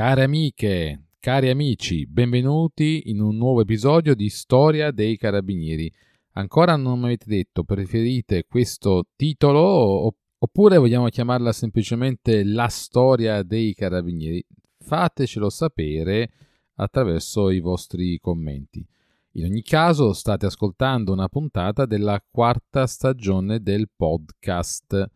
Care amiche, cari amici, benvenuti in un nuovo episodio di Storia dei Carabinieri. Ancora non mi avete detto, preferite questo titolo oppure vogliamo chiamarla semplicemente La storia dei Carabinieri? Fatecelo sapere attraverso i vostri commenti. In ogni caso state ascoltando una puntata della quarta stagione del podcast.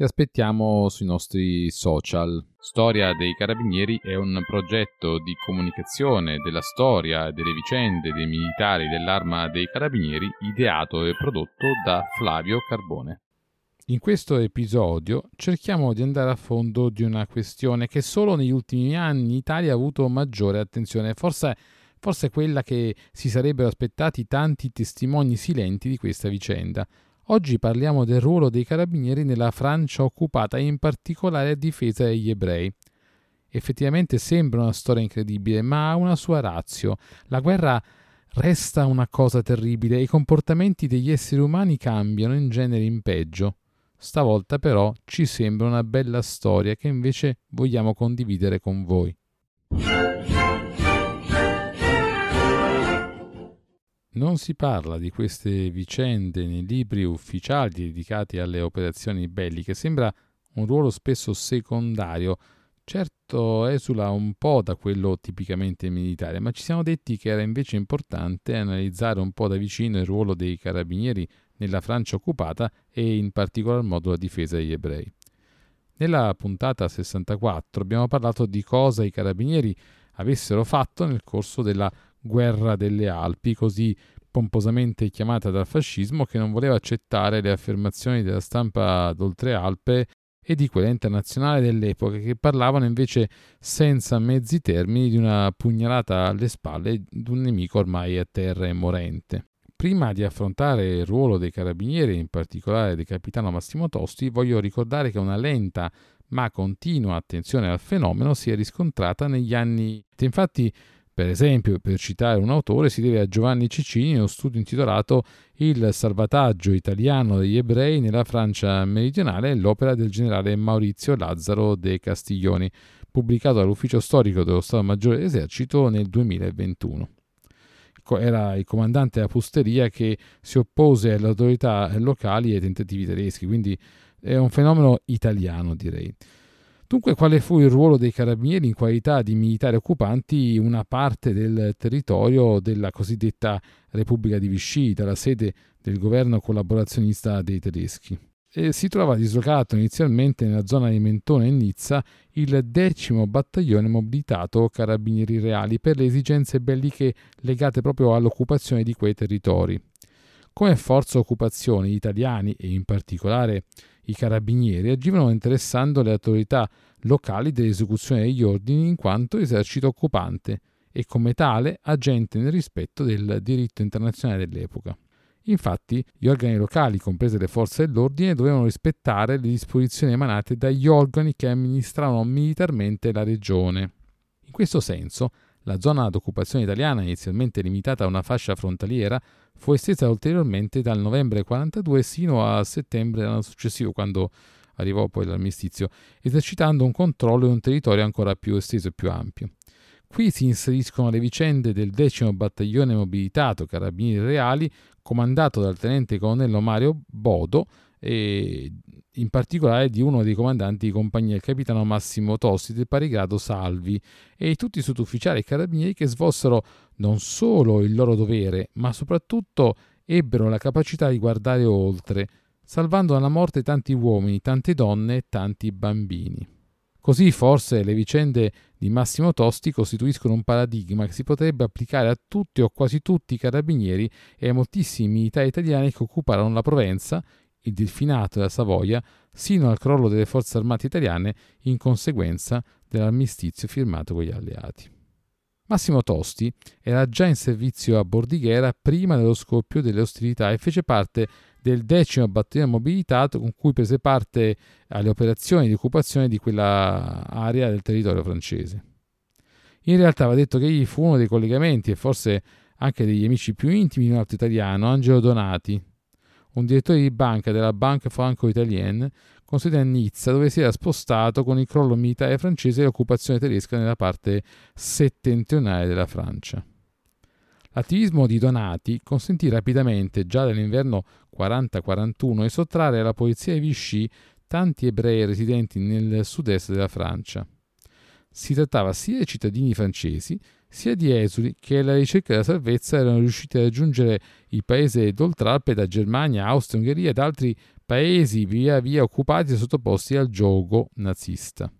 Vi aspettiamo sui nostri social. Storia dei Carabinieri è un progetto di comunicazione della storia delle vicende dei militari dell'Arma dei Carabinieri ideato e prodotto da Flavio Carbone. In questo episodio cerchiamo di andare a fondo di una questione che solo negli ultimi anni in Italia ha avuto maggiore attenzione, forse forse quella che si sarebbero aspettati tanti testimoni silenti di questa vicenda. Oggi parliamo del ruolo dei carabinieri nella Francia occupata e in particolare a difesa degli ebrei. Effettivamente sembra una storia incredibile, ma ha una sua razio. La guerra resta una cosa terribile e i comportamenti degli esseri umani cambiano in genere in peggio. Stavolta però ci sembra una bella storia che invece vogliamo condividere con voi. Non si parla di queste vicende nei libri ufficiali dedicati alle operazioni belliche, sembra un ruolo spesso secondario. Certo esula un po' da quello tipicamente militare, ma ci siamo detti che era invece importante analizzare un po' da vicino il ruolo dei carabinieri nella Francia occupata e in particolar modo la difesa degli ebrei. Nella puntata 64 abbiamo parlato di cosa i carabinieri avessero fatto nel corso della guerra delle Alpi, così pomposamente chiamata dal fascismo, che non voleva accettare le affermazioni della stampa d'oltralpe e di quella internazionale dell'epoca, che parlavano invece senza mezzi termini di una pugnalata alle spalle di un nemico ormai a terra e morente. Prima di affrontare il ruolo dei carabinieri, in particolare del capitano Massimo Tosti, voglio ricordare che una lenta ma continua attenzione al fenomeno si è riscontrata negli anni. Infatti, per esempio, per citare un autore, si deve a Giovanni Cicini uno studio intitolato Il salvataggio italiano degli ebrei nella Francia meridionale, l'opera del generale Maurizio Lazzaro de Castiglioni, pubblicato dall'Ufficio Storico dello Stato Maggiore dell'Esercito nel 2021 era il comandante della Pusteria che si oppose alle autorità locali e ai tentativi tedeschi, quindi è un fenomeno italiano direi. Dunque, quale fu il ruolo dei carabinieri in qualità di militari occupanti una parte del territorio della cosiddetta Repubblica di Vichy, la sede del governo collaborazionista dei tedeschi? E si trovava dislocato inizialmente nella zona di Mentone e Nizza il decimo battaglione mobilitato Carabinieri Reali per le esigenze belliche legate proprio all'occupazione di quei territori. Come forza occupazione gli italiani e in particolare i carabinieri agivano interessando le autorità locali dell'esecuzione degli ordini in quanto esercito occupante e come tale agente nel rispetto del diritto internazionale dell'epoca. Infatti, gli organi locali, comprese le forze dell'ordine, dovevano rispettare le disposizioni emanate dagli organi che amministravano militarmente la regione. In questo senso, la zona d'occupazione italiana, inizialmente limitata a una fascia frontaliera, fu estesa ulteriormente dal novembre 42 sino a settembre dell'anno successivo, quando arrivò poi l'armistizio, esercitando un controllo di un territorio ancora più esteso e più ampio. Qui si inseriscono le vicende del decimo battaglione mobilitato Carabinieri Reali, comandato dal tenente colonnello Mario Bodo, e in particolare di uno dei comandanti di compagnia, il capitano Massimo Tossi del pari grado Salvi, e tutti i sottufficiali e carabinieri che svolsero non solo il loro dovere, ma soprattutto ebbero la capacità di guardare oltre, salvando dalla morte tanti uomini, tante donne e tanti bambini. Così forse le vicende di Massimo Tosti costituiscono un paradigma che si potrebbe applicare a tutti o quasi tutti i carabinieri e a moltissimi militari italiani che occuparono la Provenza, il Delfinato e la Savoia sino al crollo delle forze armate italiane in conseguenza dell'armistizio firmato con gli alleati. Massimo Tosti era già in servizio a Bordighera prima dello scoppio delle ostilità e fece parte del decimo battaglione mobilitato con cui prese parte alle operazioni di occupazione di quella area del territorio francese. In realtà va detto che egli fu uno dei collegamenti e forse anche degli amici più intimi di un altro italiano, Angelo Donati, un direttore di banca della Banque Franco-Italienne, considera Nizza, dove si era spostato con il crollo militare francese e l'occupazione tedesca nella parte settentrionale della Francia. L'attivismo di Donati consentì rapidamente, già dall'inverno 40-41, di sottrarre alla polizia di Vichy tanti ebrei residenti nel sud-est della Francia. Si trattava sia di cittadini francesi, sia di esuli che alla ricerca della salvezza erano riusciti a raggiungere il paese d'Oltralpe da Germania, Austria, Ungheria ed altri paesi via via occupati e sottoposti al gioco nazista.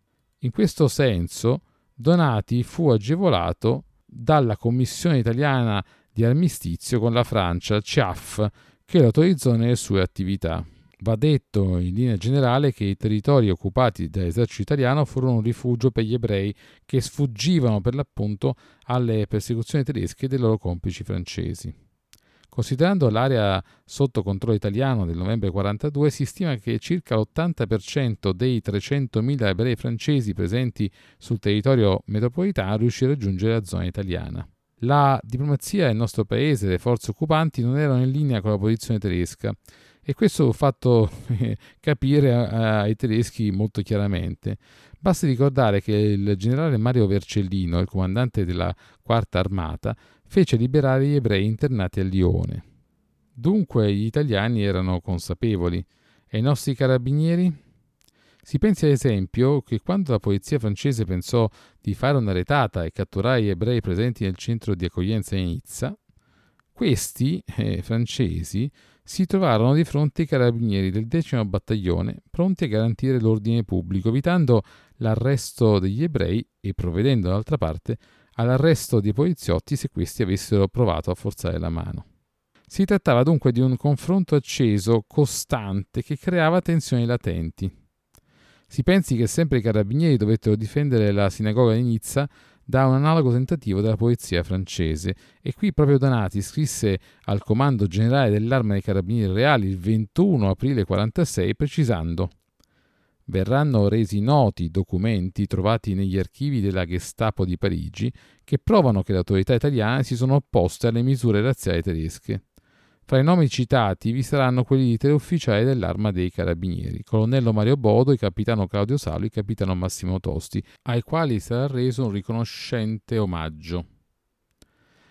In questo senso, Donati fu agevolato dalla Commissione italiana di armistizio con la Francia, CIAF, che lo autorizzò nelle sue attività. Va detto in linea generale che i territori occupati dall'esercito italiano furono un rifugio per gli ebrei che sfuggivano per l'appunto alle persecuzioni tedesche dei loro complici francesi. Considerando l'area sotto controllo italiano del novembre 1942, si stima che circa l'80% dei 300.000 ebrei francesi presenti sul territorio metropolitano riuscì a raggiungere la zona italiana. La diplomazia del nostro paese e le forze occupanti non erano in linea con la posizione tedesca e questo ha fatto capire ai tedeschi molto chiaramente. Basti ricordare che il generale Mario Vercellino, il comandante della quarta armata, fece liberare gli ebrei internati a Lione. Dunque gli italiani erano consapevoli. E i nostri carabinieri? Si pensi ad esempio che quando la polizia francese pensò di fare una retata e catturare gli ebrei presenti nel centro di accoglienza di Nizza, questi eh, francesi si trovarono di fronte ai carabinieri del decimo battaglione pronti a garantire l'ordine pubblico, evitando l'arresto degli ebrei e provvedendo d'altra parte all'arresto dei poliziotti se questi avessero provato a forzare la mano. Si trattava dunque di un confronto acceso, costante, che creava tensioni latenti. Si pensi che sempre i carabinieri dovettero difendere la sinagoga di Nizza da un analogo tentativo della polizia francese e qui proprio Donati scrisse al comando generale dell'arma dei carabinieri reali il 21 aprile 1946 precisando verranno resi noti documenti trovati negli archivi della Gestapo di Parigi che provano che le autorità italiane si sono opposte alle misure razziali tedesche. Fra i nomi citati vi saranno quelli di tre ufficiali dell'arma dei carabinieri, colonnello Mario Bodo, il capitano Claudio Salo e il capitano Massimo Tosti, ai quali sarà reso un riconoscente omaggio.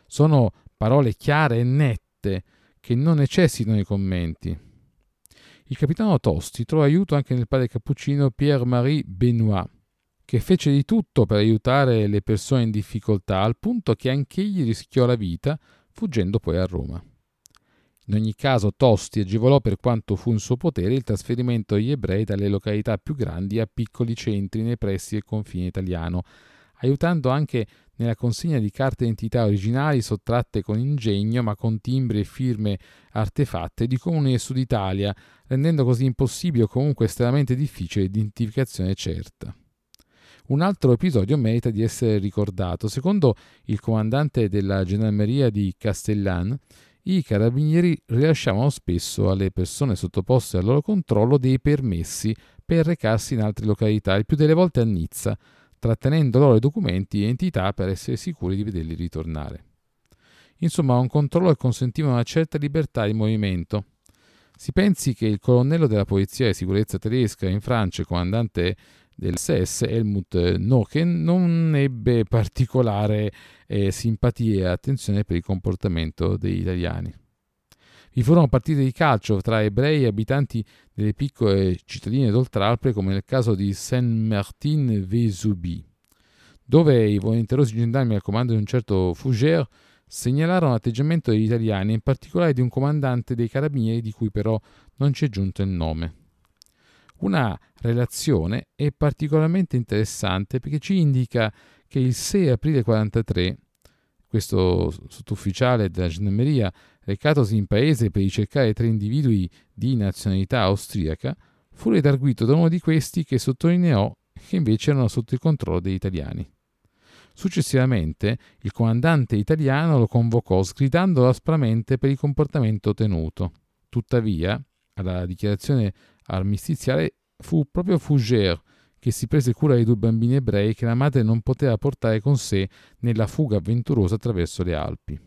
Sono parole chiare e nette che non necessitano di commenti. Il capitano Tosti trova aiuto anche nel padre cappuccino Pierre-Marie Benoit, che fece di tutto per aiutare le persone in difficoltà, al punto che anch'egli rischiò la vita, fuggendo poi a Roma. In ogni caso Tosti agevolò per quanto fu in suo potere il trasferimento degli ebrei dalle località più grandi a piccoli centri nei pressi del confine italiano, aiutando anche nella consegna di carte d'identità originali sottratte con ingegno ma con timbri e firme artefatte di comuni del sud Italia, rendendo così impossibile o comunque estremamente difficile l'identificazione certa. Un altro episodio merita di essere ricordato. Secondo il comandante della gendarmeria di Castellan, i carabinieri rilasciavano spesso alle persone sottoposte al loro controllo dei permessi per recarsi in altre località, il più delle volte a Nizza, trattenendo loro i documenti e entità per essere sicuri di vederli ritornare. Insomma, un controllo che consentiva una certa libertà di movimento. Si pensi che il colonnello della polizia di sicurezza tedesca in Francia, comandante del SS, Helmut Nochen, non ebbe particolare eh, simpatia e attenzione per il comportamento degli italiani. Vi furono partite di calcio tra ebrei e abitanti delle piccole cittadine d'Oltralpe, come nel caso di Saint-Martin-Vesubie, dove i volenterosi gendarmi al comando di un certo Fougère segnalarono l'atteggiamento degli italiani, in particolare di un comandante dei carabinieri di cui però non ci è giunto il nome. Una relazione è particolarmente interessante perché ci indica che il 6 aprile 1943 questo sottufficiale della gendarmeria, recatosi in paese per ricercare tre individui di nazionalità austriaca, fu redarguito da uno di questi che sottolineò che invece erano sotto il controllo degli italiani. Successivamente il comandante italiano lo convocò sgridandolo aspramente per il comportamento tenuto. Tuttavia, alla dichiarazione armistiziale fu proprio Fougère che si prese cura dei due bambini ebrei che la madre non poteva portare con sé nella fuga avventurosa attraverso le Alpi.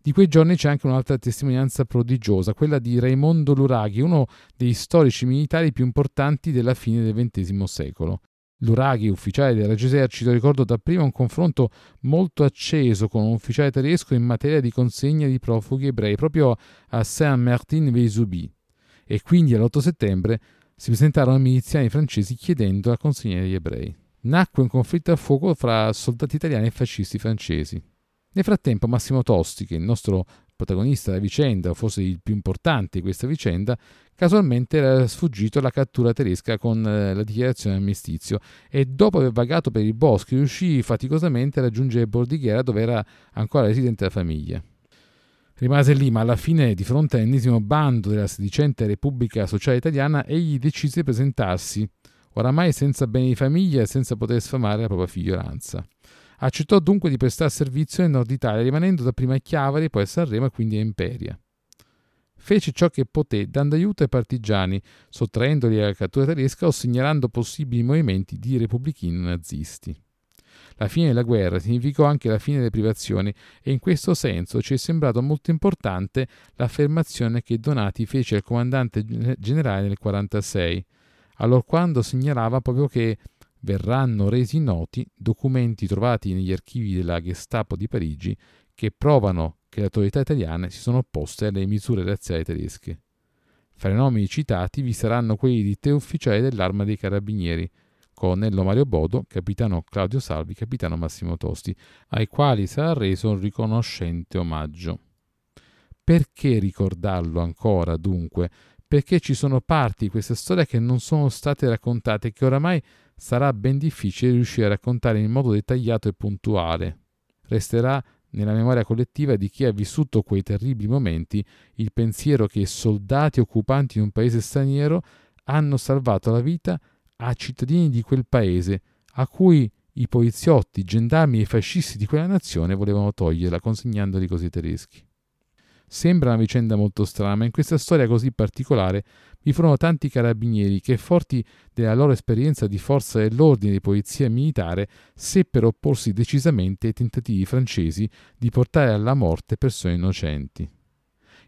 Di quei giorni c'è anche un'altra testimonianza prodigiosa, quella di Raimondo Luraghi, uno dei storici militari più importanti della fine del XX secolo. Luraghi, ufficiale del Regio Esercito, ricordò dapprima un confronto molto acceso con un ufficiale tedesco in materia di consegna di profughi ebrei proprio a Saint-Martin-Vésubie e quindi all'8 settembre si presentarono miliziani francesi chiedendo la consegna degli ebrei. Nacque un conflitto a fuoco fra soldati italiani e fascisti francesi. Nel frattempo Massimo Tosti, che è il nostro protagonista della vicenda, o forse il più importante di questa vicenda, casualmente era sfuggito alla cattura tedesca con eh, la dichiarazione di armistizio e dopo aver vagato per i boschi riuscì faticosamente a raggiungere Bordighera dove era ancora residente la famiglia. Rimase lì, ma alla fine, di fronte all'ennesimo bando della sedicente Repubblica Sociale Italiana, egli decise di presentarsi, oramai senza beni di famiglia e senza poter sfamare la propria figliolanza. Accettò dunque di prestare servizio nel nord Italia, rimanendo dapprima a Chiavari, poi a Sanremo e quindi a Imperia. Fece ciò che poté, dando aiuto ai partigiani, sottraendoli alla cattura tedesca o segnalando possibili movimenti di repubblichini nazisti. La fine della guerra significò anche la fine delle privazioni e in questo senso ci è sembrato molto importante l'affermazione che Donati fece al comandante generale nel 1946, allorquando segnalava proprio che verranno resi noti documenti trovati negli archivi della Gestapo di Parigi che provano che le autorità italiane si sono opposte alle misure razziali tedesche. Fra i nomi citati vi saranno quelli di tre ufficiali dell'arma dei carabinieri, colonnello Mario Bodo, capitano Claudio Salvi, capitano Massimo Tosti, ai quali sarà reso un riconoscente omaggio. Perché ricordarlo ancora, dunque? Perché ci sono parti di questa storia che non sono state raccontate e che oramai sarà ben difficile riuscire a raccontare in modo dettagliato e puntuale. Resterà nella memoria collettiva di chi ha vissuto quei terribili momenti il pensiero che soldati occupanti in un paese straniero hanno salvato la vita a cittadini di quel paese a cui i poliziotti, i gendarmi e i fascisti di quella nazione volevano toglierla consegnandoli così ai tedeschi. Sembra una vicenda molto strana, ma in questa storia così particolare vi furono tanti carabinieri che, forti della loro esperienza di forza dell'ordine di polizia militare, seppero opporsi decisamente ai tentativi francesi di portare alla morte persone innocenti.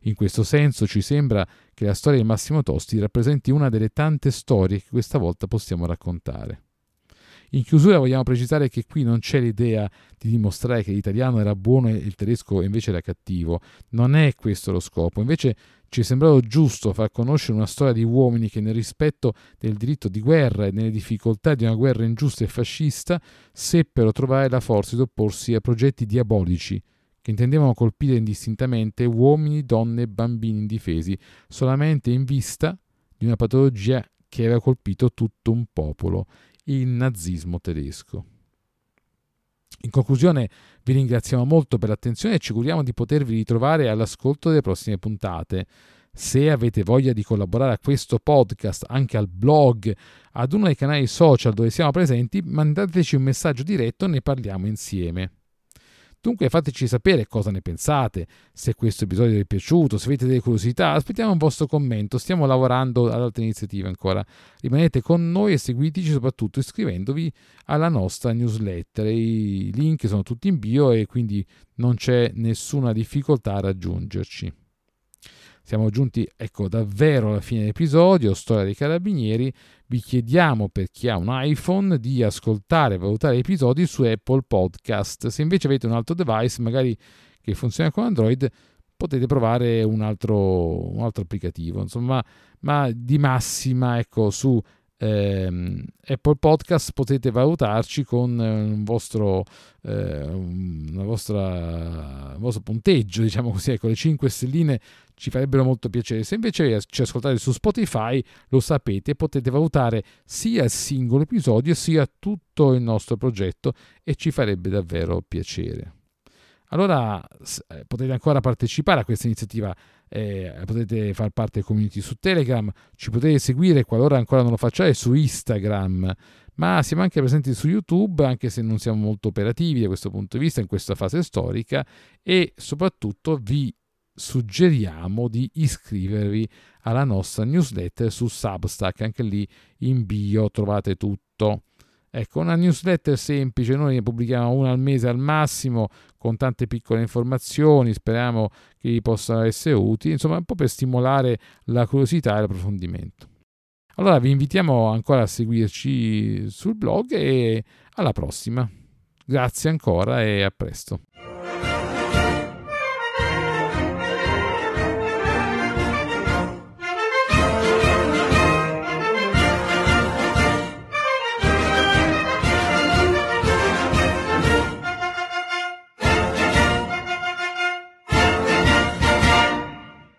In questo senso ci sembra che la storia di Massimo Tosti rappresenti una delle tante storie che questa volta possiamo raccontare. In chiusura vogliamo precisare che qui non c'è l'idea di dimostrare che l'italiano era buono e il tedesco invece era cattivo. Non è questo lo scopo. Invece ci è sembrato giusto far conoscere una storia di uomini che nel rispetto del diritto di guerra e nelle difficoltà di una guerra ingiusta e fascista seppero trovare la forza di opporsi a progetti diabolici che intendevano colpire indistintamente uomini, donne e bambini indifesi, solamente in vista di una patologia che aveva colpito tutto un popolo, il nazismo tedesco. In conclusione vi ringraziamo molto per l'attenzione e ci curiamo di potervi ritrovare all'ascolto delle prossime puntate. Se avete voglia di collaborare a questo podcast, anche al blog, ad uno dei canali social dove siamo presenti, mandateci un messaggio diretto e ne parliamo insieme. Dunque fateci sapere cosa ne pensate, se questo episodio vi è piaciuto, se avete delle curiosità, aspettiamo un vostro commento, stiamo lavorando ad altre iniziative ancora. Rimanete con noi e seguiteci soprattutto iscrivendovi alla nostra newsletter. I link sono tutti in bio e quindi non c'è nessuna difficoltà a raggiungerci. Siamo giunti ecco davvero alla fine dell'episodio, storia dei carabinieri. Vi chiediamo per chi ha un iPhone di ascoltare e valutare gli episodi su Apple Podcast. Se invece avete un altro device, magari che funziona con Android, potete provare un altro, un altro applicativo. Insomma, ma di massima ecco su Apple Podcast potete valutarci con eh, un vostro, eh, una vostra, un vostro punteggio, diciamo così, ecco, le 5 stelline ci farebbero molto piacere. Se invece ci ascoltate su Spotify, lo sapete, potete valutare sia il singolo episodio sia tutto il nostro progetto e ci farebbe davvero piacere. Allora eh, potete ancora partecipare a questa iniziativa eh, potete far parte del community su Telegram, ci potete seguire qualora ancora non lo facciate su Instagram, ma siamo anche presenti su YouTube, anche se non siamo molto operativi da questo punto di vista in questa fase storica e soprattutto vi suggeriamo di iscrivervi alla nostra newsletter su Substack, anche lì in bio trovate tutto. Ecco, una newsletter semplice, noi ne pubblichiamo una al mese al massimo, con tante piccole informazioni, speriamo che vi possano essere utili, insomma un po' per stimolare la curiosità e l'approfondimento. Allora vi invitiamo ancora a seguirci sul blog e alla prossima. Grazie ancora e a presto.